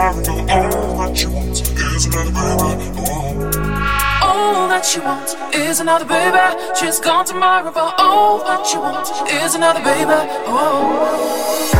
love, no, all that you want is another baby. Oh. All that you want is another baby. She's gone tomorrow, but all that you want is another baby. Oh.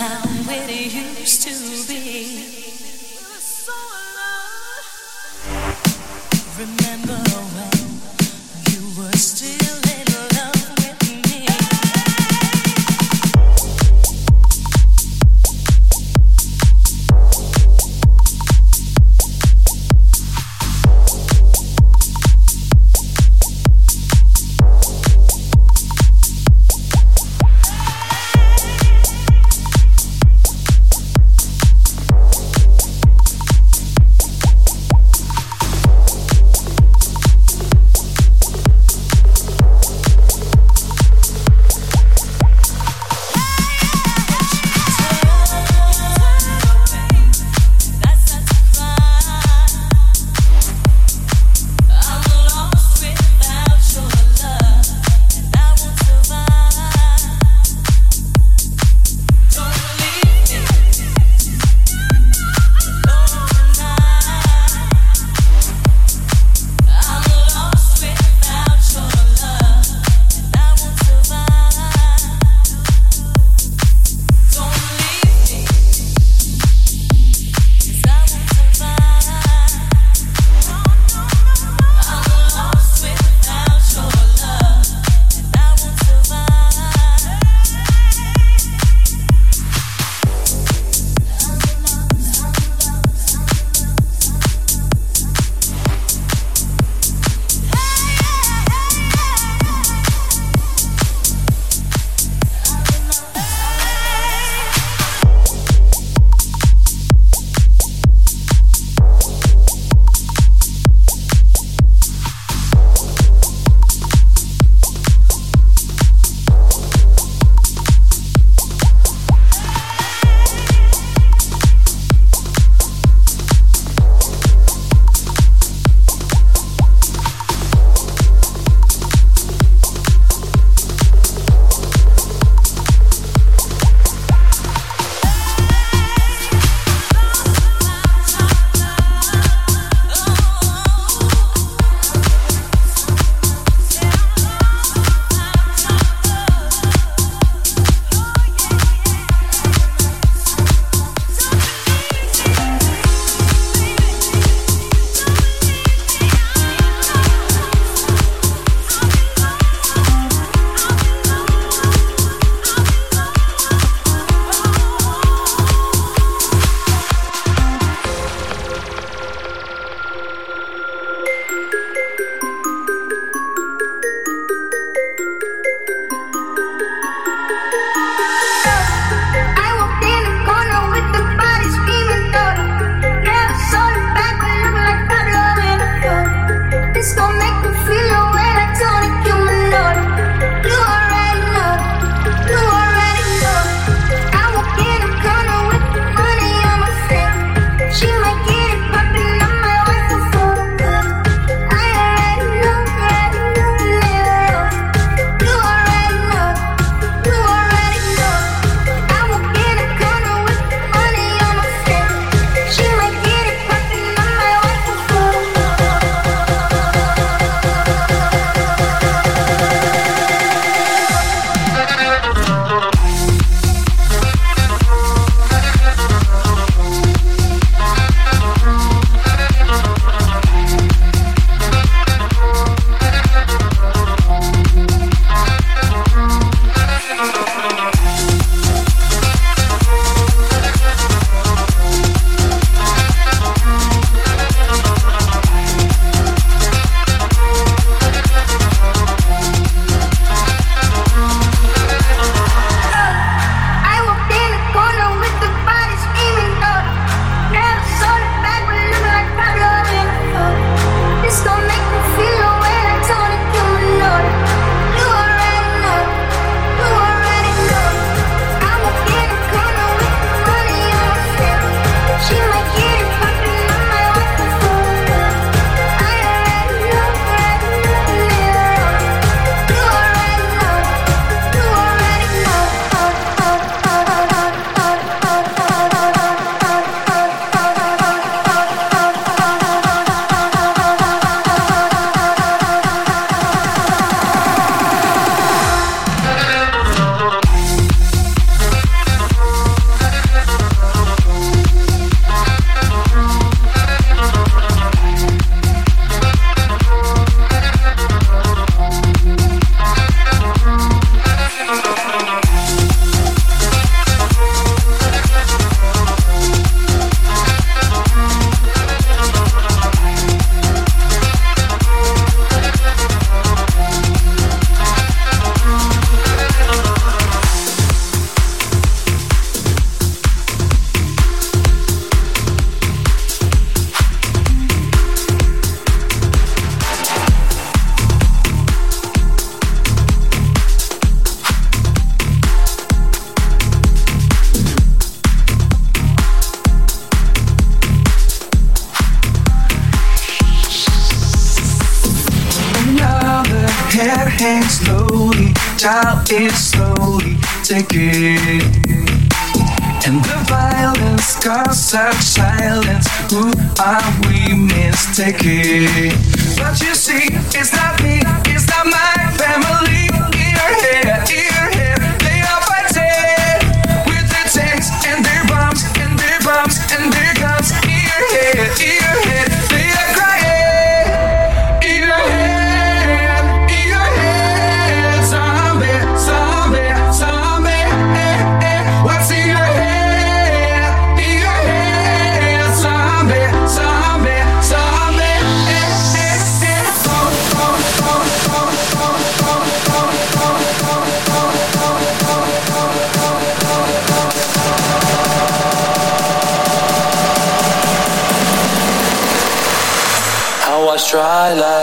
how it used to be. Remember it slowly, take it. And the violence caused such silence. Who are we mistaking? But you see, it's not me, it's not my family. my life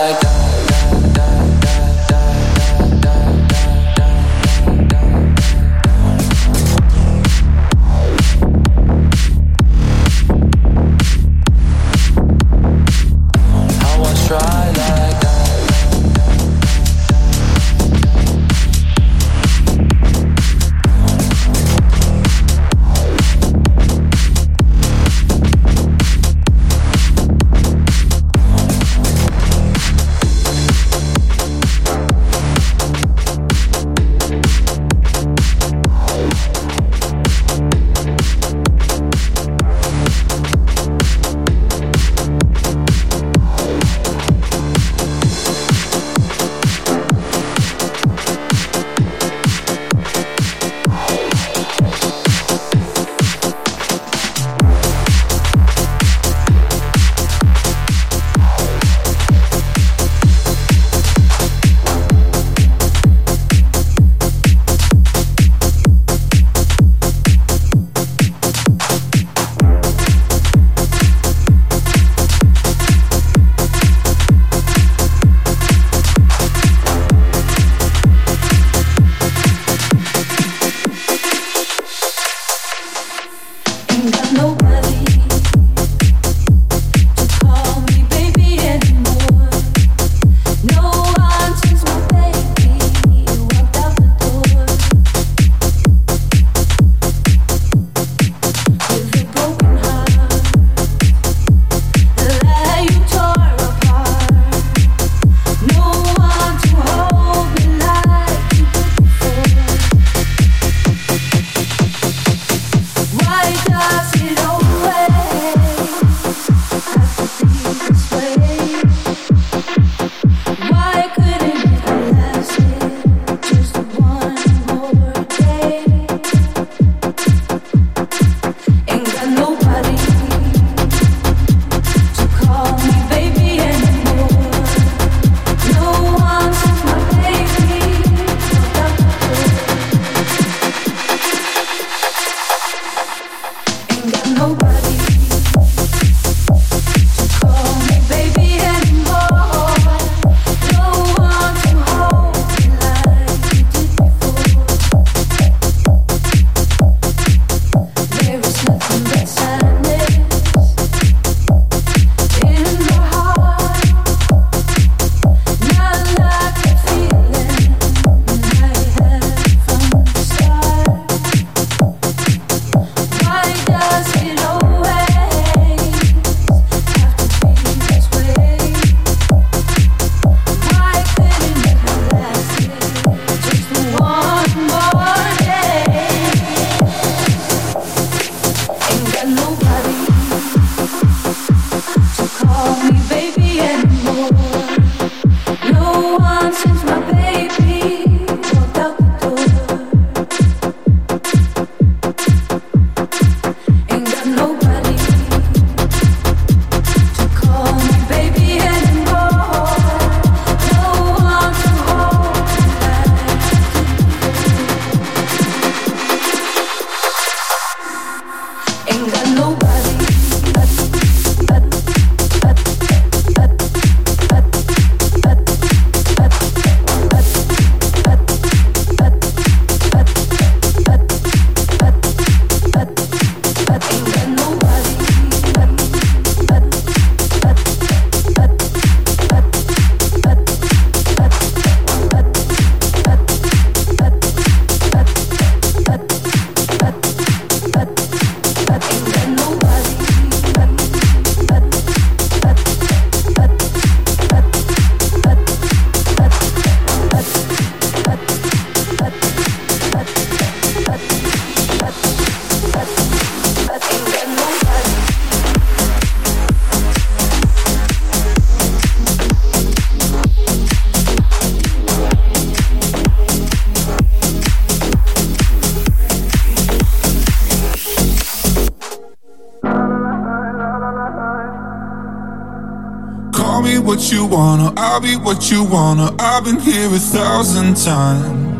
you wanna, I'll be what you wanna. I've been here a thousand times.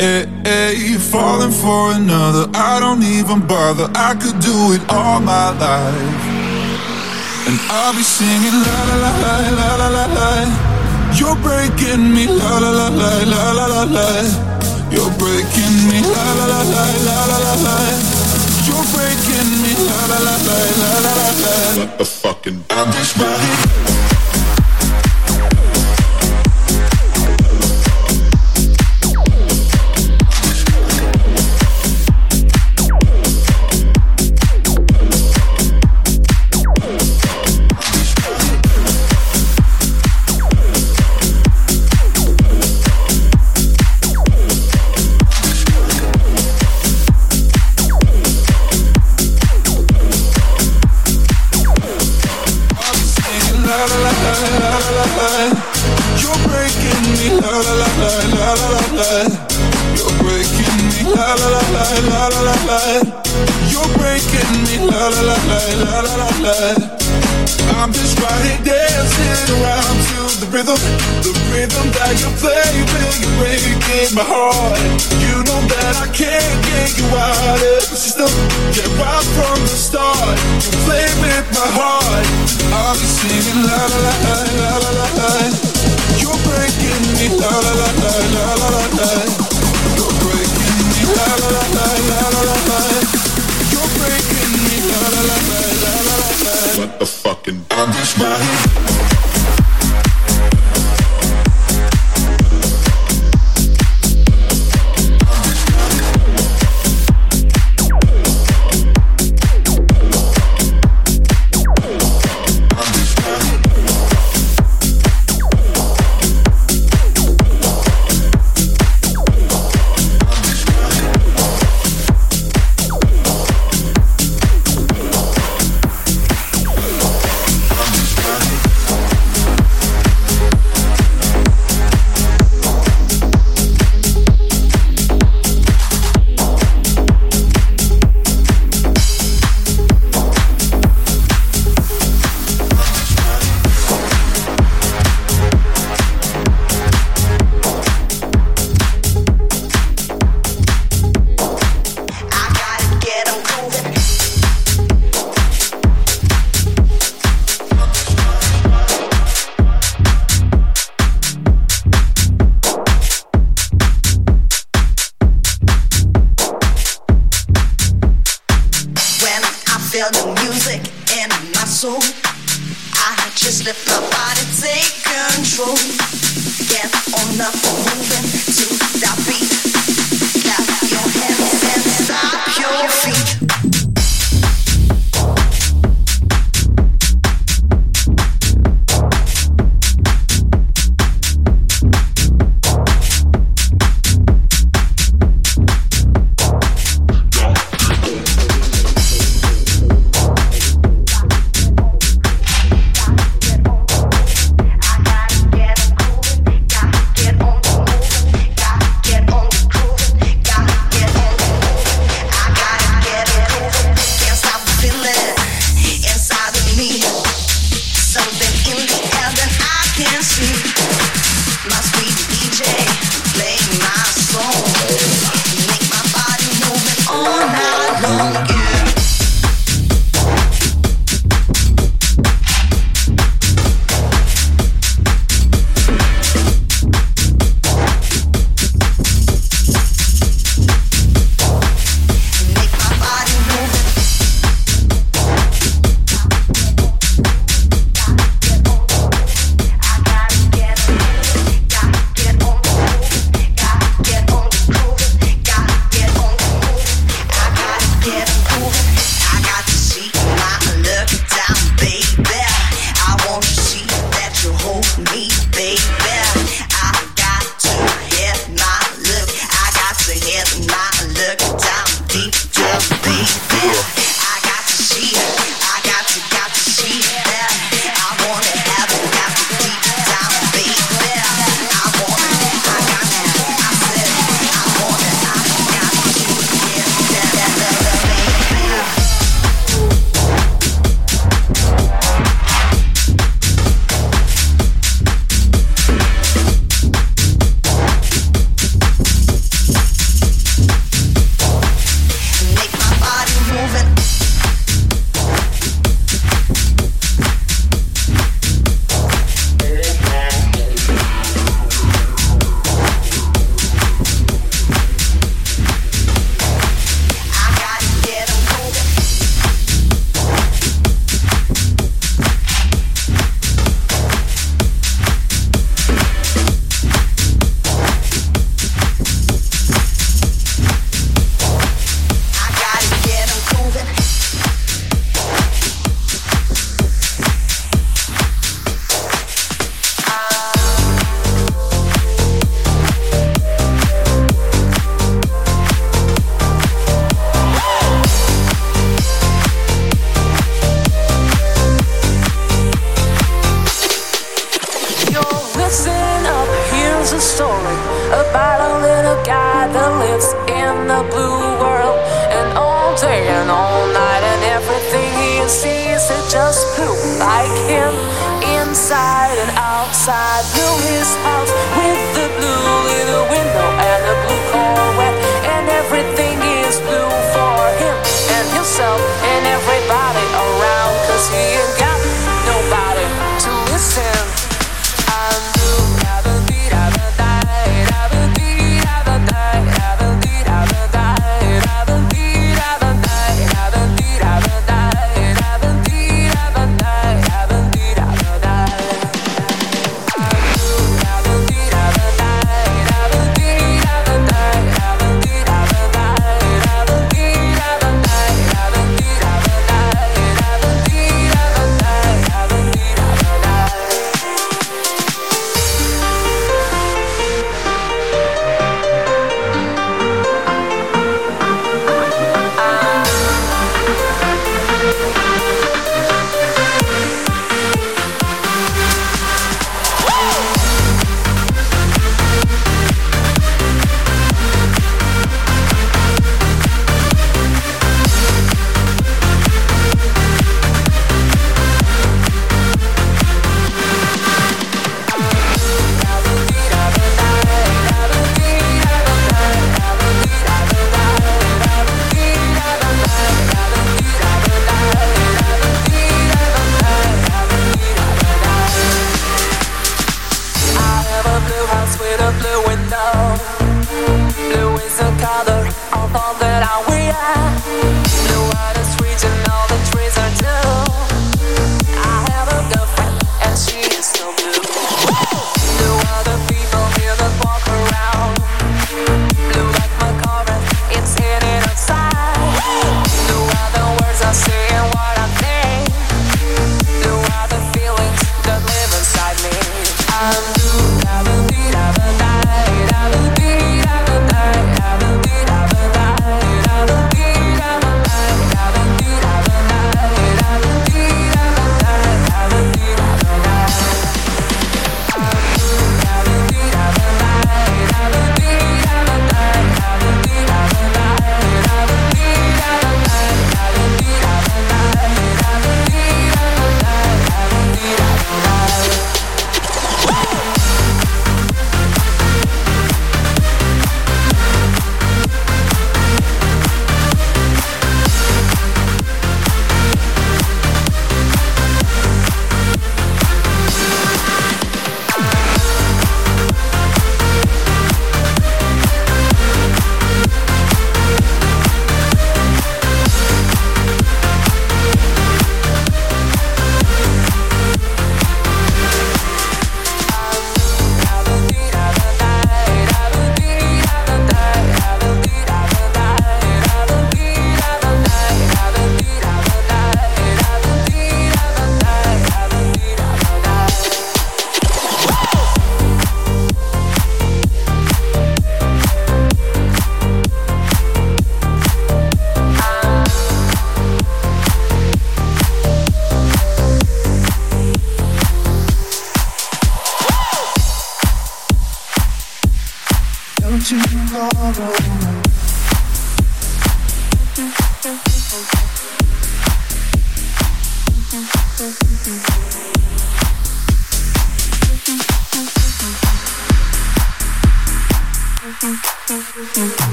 Hey, hey, falling for another, I don't even bother. I could do it all my life. And I'll be singing la la la la la la la la. You're breaking me la la la la la la la la. You're breaking me la la la la la la la la. You're breaking me la la la la la la la la. What the fucking? I'm just ready.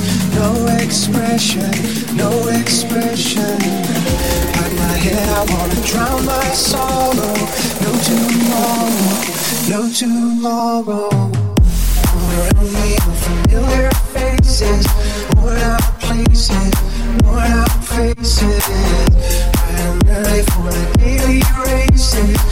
eyes, no expression, no expression. Hide my head, I wanna drown my sorrow. No tomorrow, no tomorrow. Around me, unfamiliar faces, worn out places, worn out faces. Right and early for the daily races.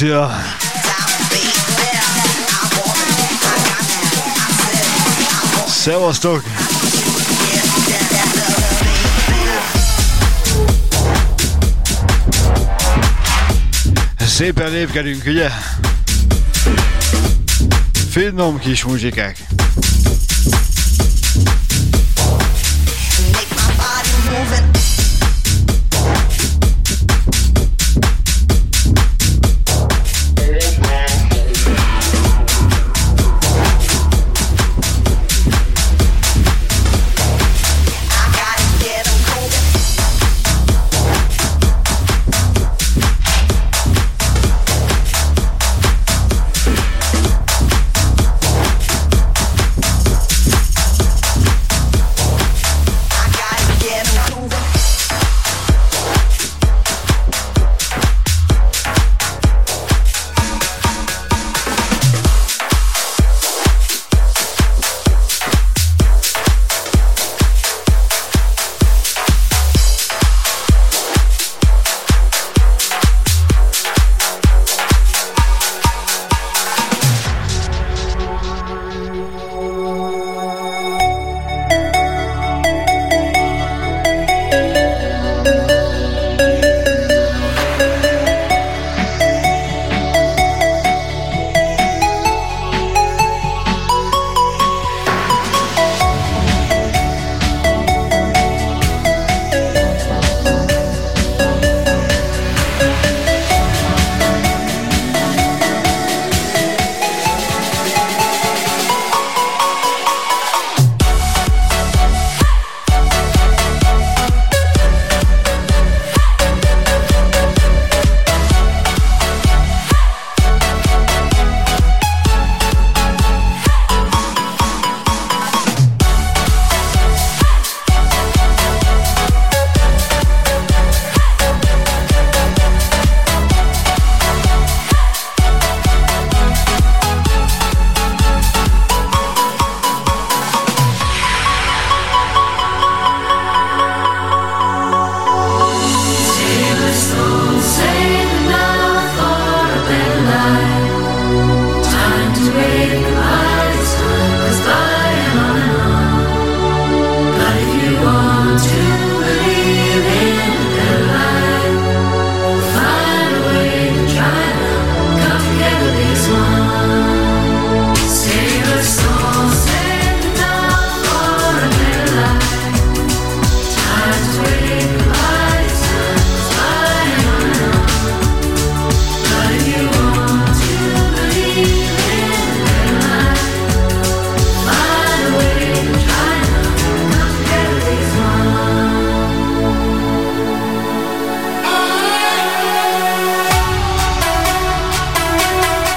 Nausea. Szevasztok! Szépen lépkedünk, ugye? Finom kis muzsikák.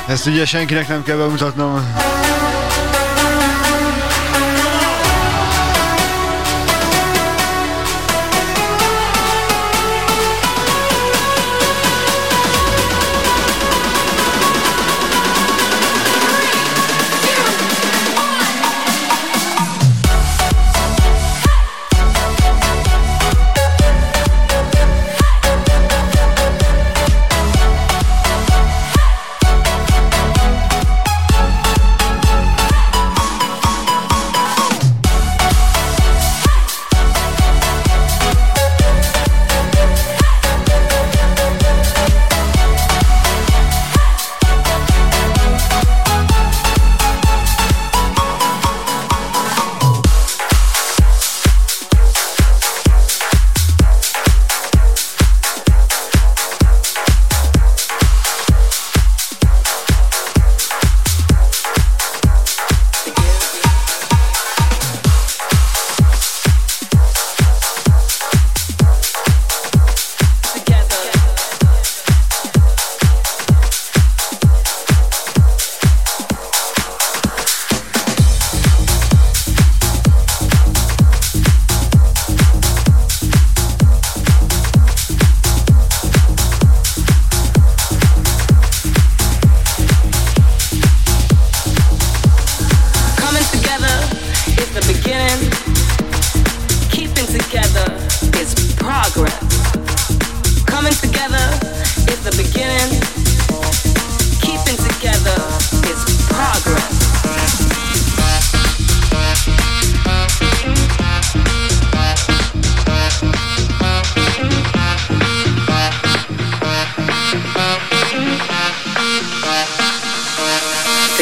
Ezt ugye senkinek nem kell bemutatnom.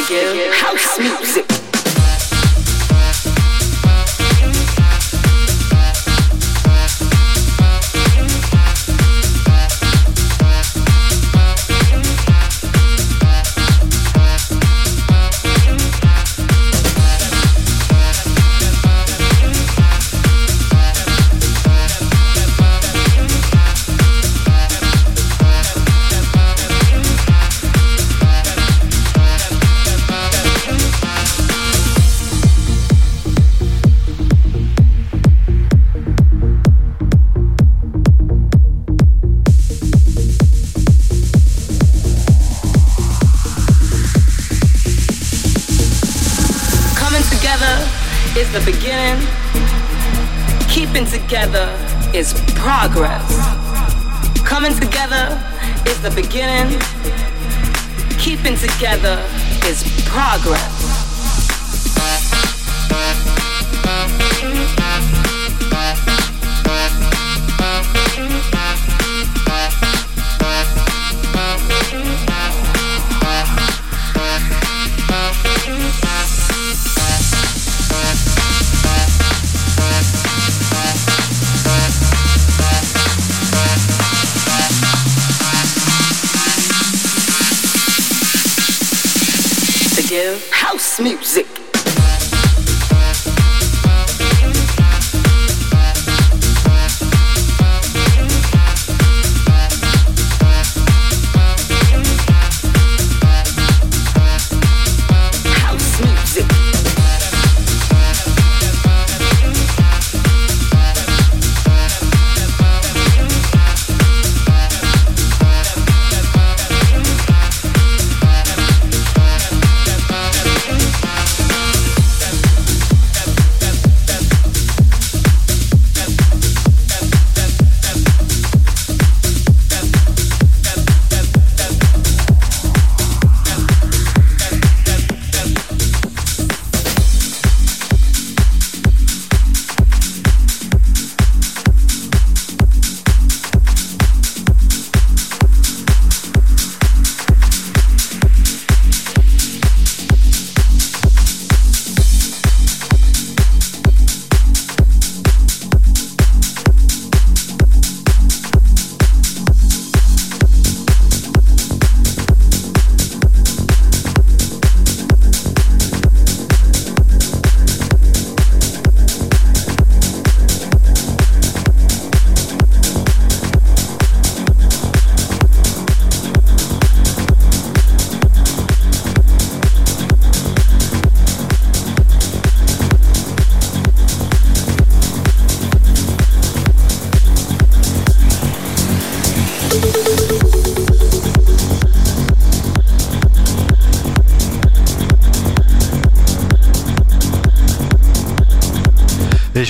house music.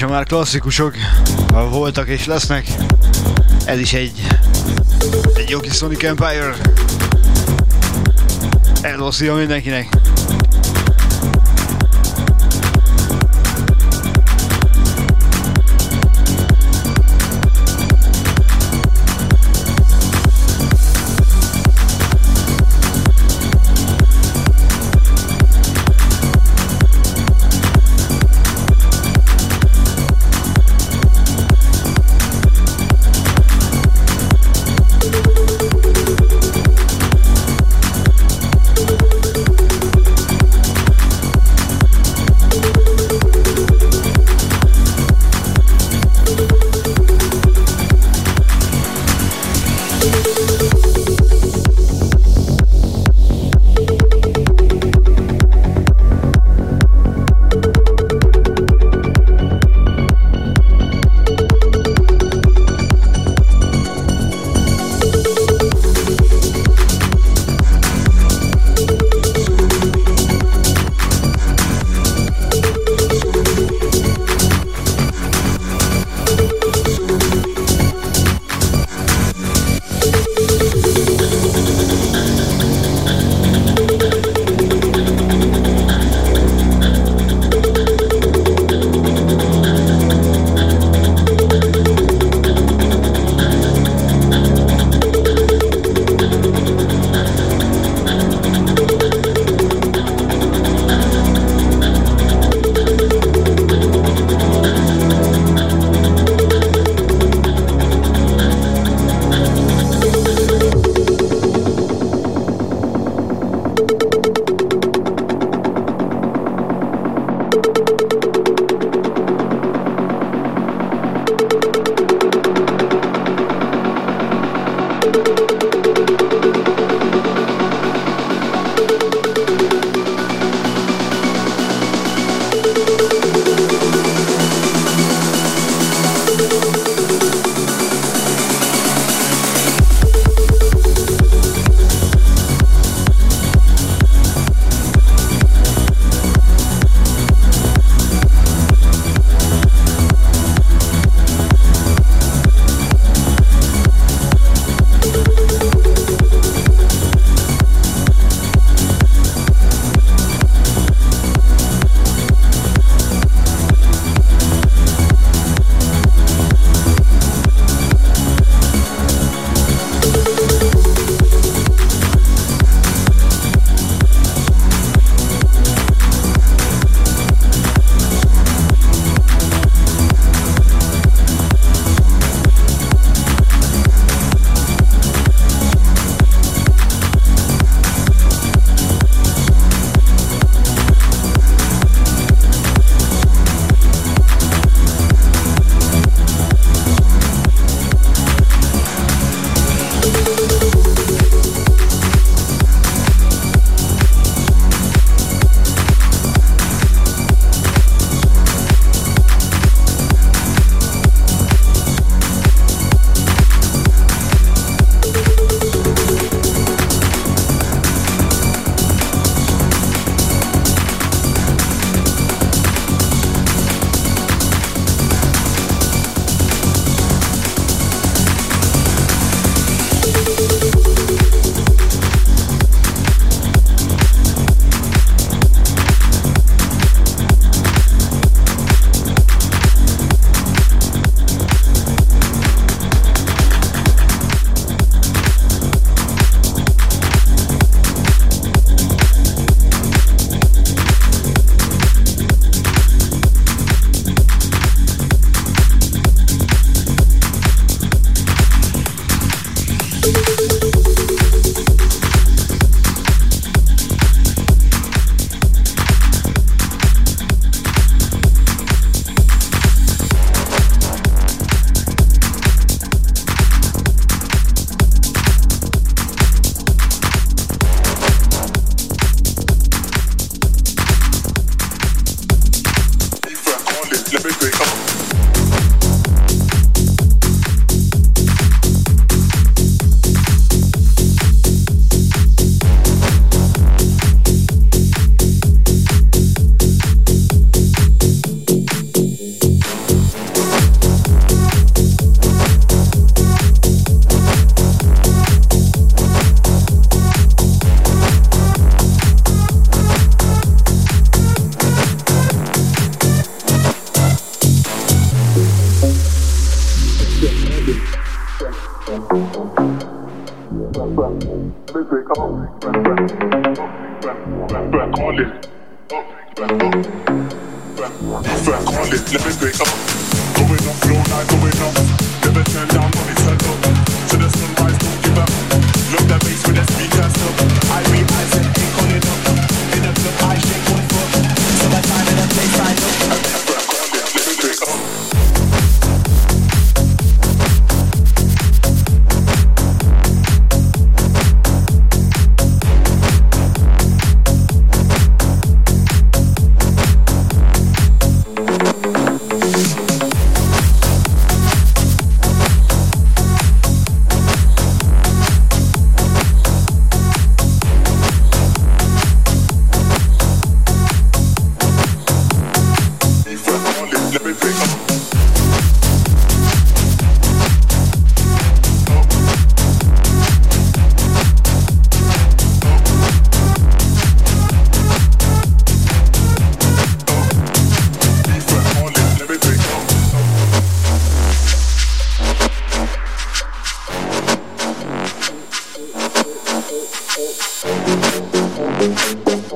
Ha már klasszikusok voltak és lesznek, ez is egy, egy jó kis Sonic Empire. Hello, szia mindenkinek!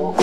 Look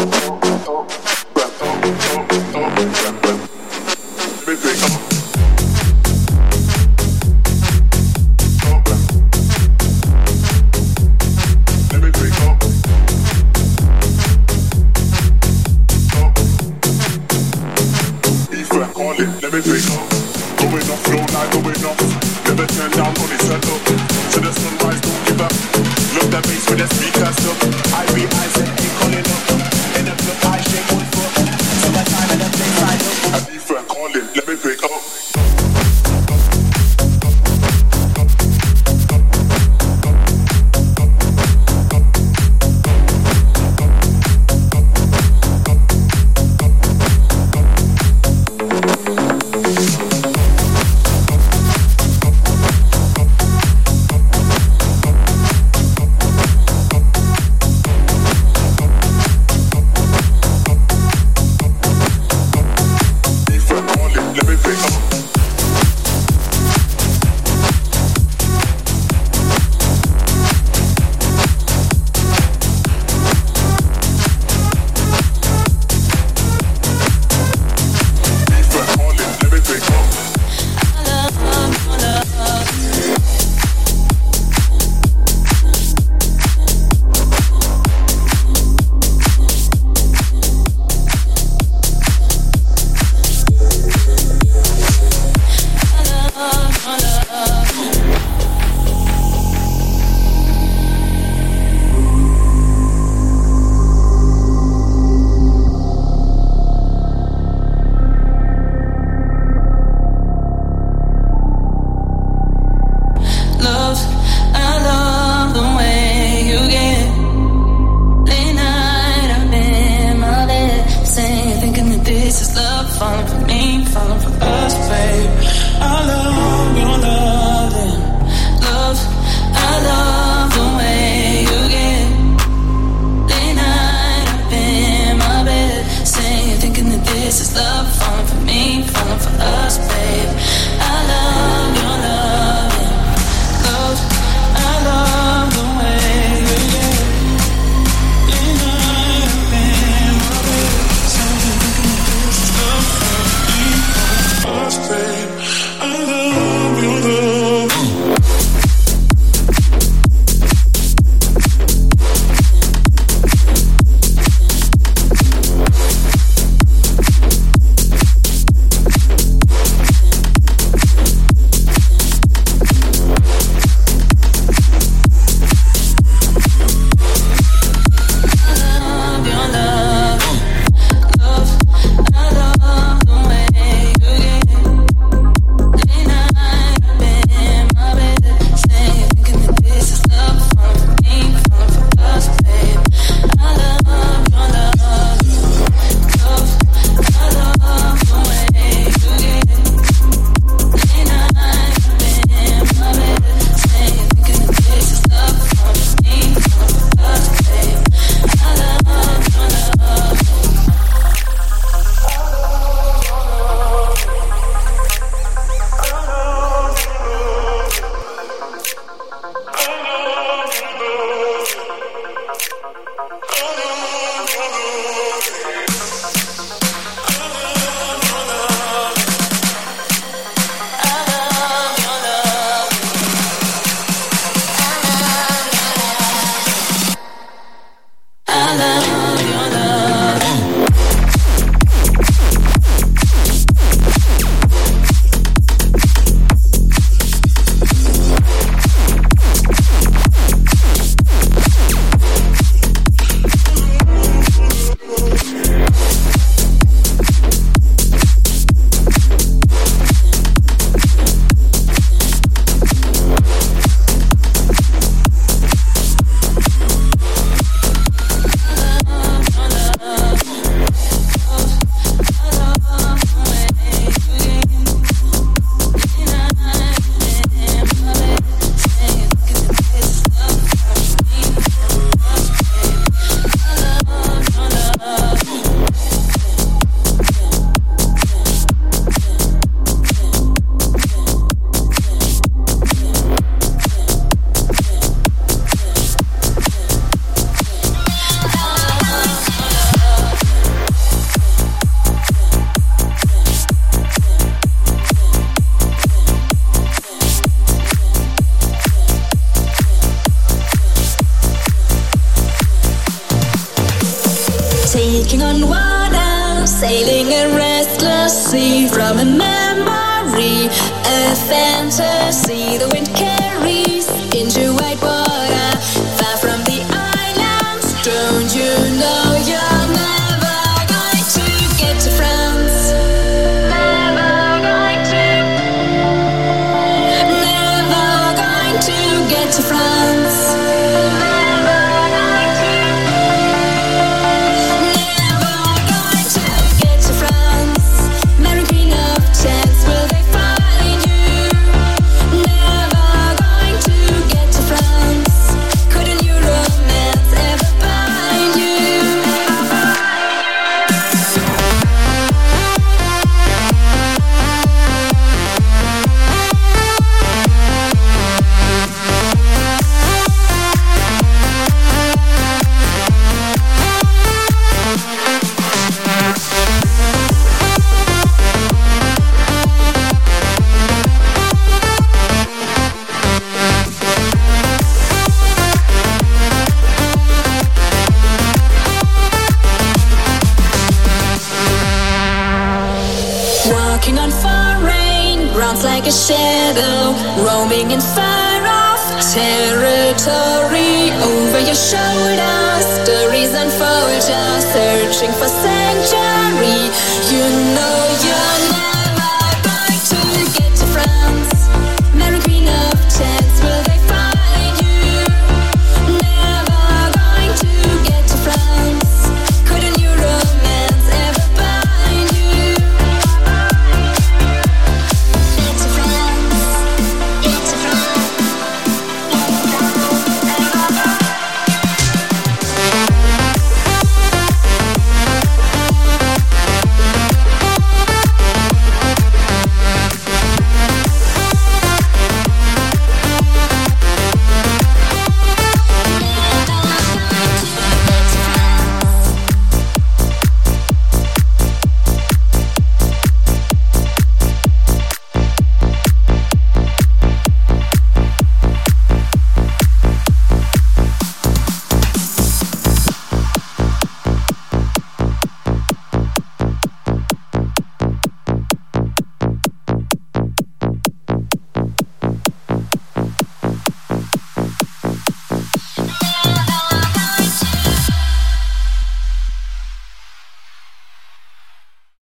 This is love falling for me, falling for.